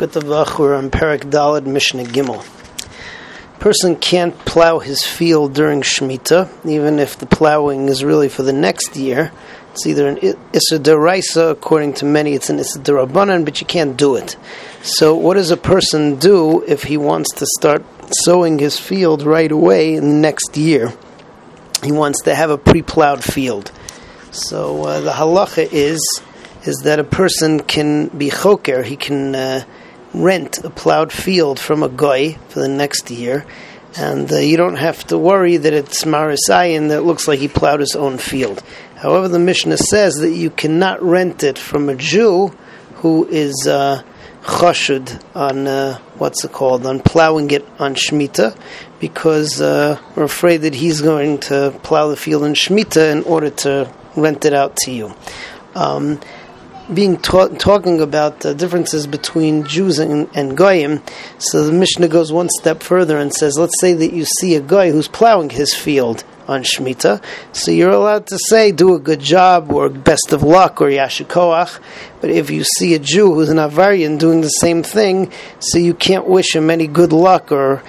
We're on Parak Dalad Mishnah Gimel. Person can't plow his field during Shemitah, even if the plowing is really for the next year. It's either an Issa Deraisa, according to many, it's an Issa Derabanan, but you can't do it. So, what does a person do if he wants to start sowing his field right away in the next year? He wants to have a pre plowed field. So, uh, the halacha is is that a person can be choker, he can. Uh, rent a plowed field from a guy for the next year, and uh, you don't have to worry that it's Marisayan that looks like he plowed his own field. However, the Mishnah says that you cannot rent it from a Jew who is uh, chashud on uh, what's it called on plowing it on Shemitah, because uh, we're afraid that he's going to plow the field in Shemitah in order to rent it out to you. Um, being ta- talking about the differences between Jews and, and Goyim, so the Mishnah goes one step further and says, let's say that you see a guy who's plowing his field on Shemitah, so you're allowed to say, do a good job, or best of luck, or yashikoach. But if you see a Jew who's an Avarian doing the same thing, so you can't wish him any good luck or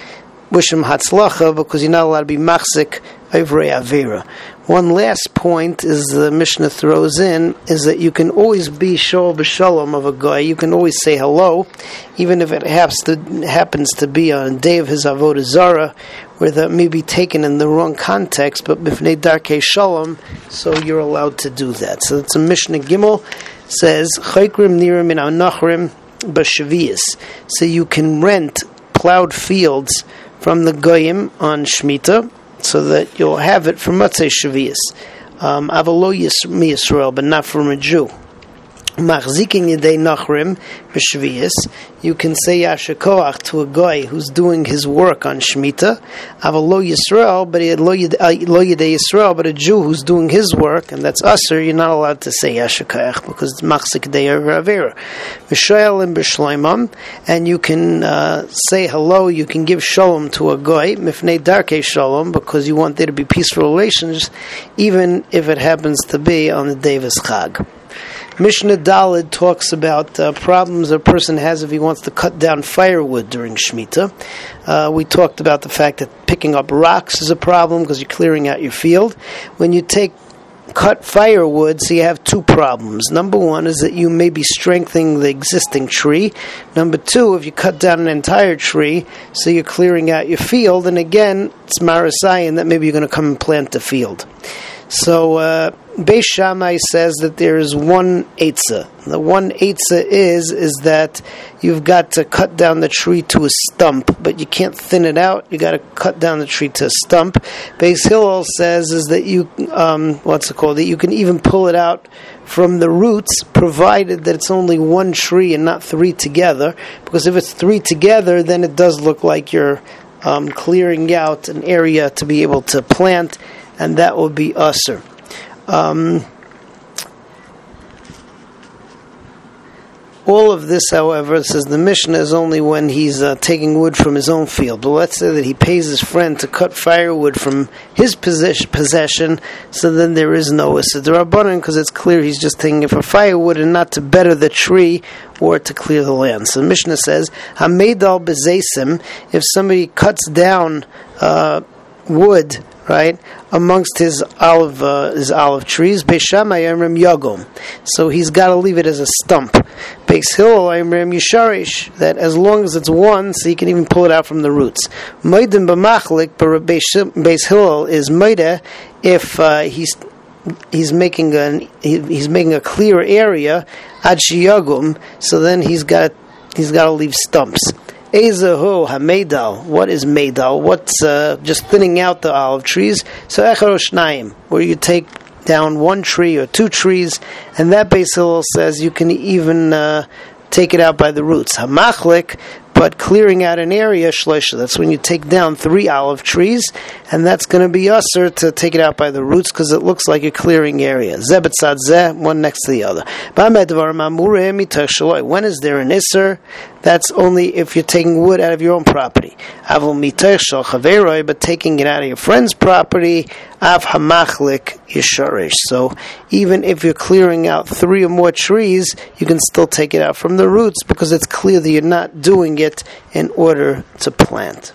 wish him hatzlacha because you're not allowed to be machzik over avera. One last point is the Mishnah throws in is that you can always be shol b'shalom of a guy. You can always say hello, even if it happens to, happens to be on a day of his avodah zara, where that may be taken in the wrong context. But b'fnei darkei shalom, so you're allowed to do that. So it's a Mishnah Gimel says chaykrim nirim in anachrim b'shavias. So you can rent plowed fields from the goyim on shmita so that you'll have it from Matzei Shavias. Um, Avalo Yisrael, but not from a Jew. Machzikin Yedei Nachrim b'Shvius, you can say Yashakoach to a guy who's doing his work on Shemitah. Aval Lo Yisrael, but uh, Lo Yedei Yisrael, but a Jew who's doing his work, and that's Usser, you're not allowed to say Yashakoach because it's Machzik Dei Avera. V'Shoel and B'Shleimam, and you can uh, say hello, you can give Shalom to a guy, Mifnei Darkei Shalom, because you want there to be peaceful relations, even if it happens to be on the day of Chag. Mishnah Dalid talks about uh, problems a person has if he wants to cut down firewood during Shemitah. Uh, we talked about the fact that picking up rocks is a problem because you're clearing out your field. When you take cut firewood, so you have two problems. Number one is that you may be strengthening the existing tree. Number two, if you cut down an entire tree, so you're clearing out your field, and again, it's Marasayan that maybe you're going to come and plant the field. So uh, Beis Shammai says that there is one eitzah. The one eitzah is is that you've got to cut down the tree to a stump, but you can't thin it out. You got to cut down the tree to a stump. Beis Hillel says is that you um, what's it called? That you can even pull it out from the roots, provided that it's only one tree and not three together. Because if it's three together, then it does look like you're um, clearing out an area to be able to plant and that will be usr. Um, all of this, however, says the Mishnah is only when he's uh, taking wood from his own field. But let's say that he pays his friend to cut firewood from his possession, so then there is no Isidrabanan because it's clear he's just taking it for firewood and not to better the tree or to clear the land. So the Mishnah says, Hamedal bezesim, if somebody cuts down uh, wood right, amongst his olive uh, his olive trees. Beis Shammai Amrim Yagom, so he's got to leave it as a stump. Beis Hillel Amrim Yisharish, that as long as it's one, so you can even pull it out from the roots. Moedim b'machlik, but Beis is moida if uh, he's he's making a he's making a clear area shiyagum, so then he's got he's got to leave stumps. Ezahu hamedal. What is medal? What's uh, just thinning out the olive trees? So echaroshnayim, where you take down one tree or two trees, and that Basil says you can even uh, take it out by the roots. Hamachlik, but clearing out an area, shleisha, that's when you take down three olive trees, and that's going to be usher to take it out by the roots because it looks like a clearing area. Zebetzad zeh, one next to the other. When is there an isser? That's only if you're taking wood out of your own property. But taking it out of your friend's property, Av hamachlik yisharish. So even if you're clearing out three or more trees, you can still take it out from the roots because it's clear that you're not doing it in order to plant.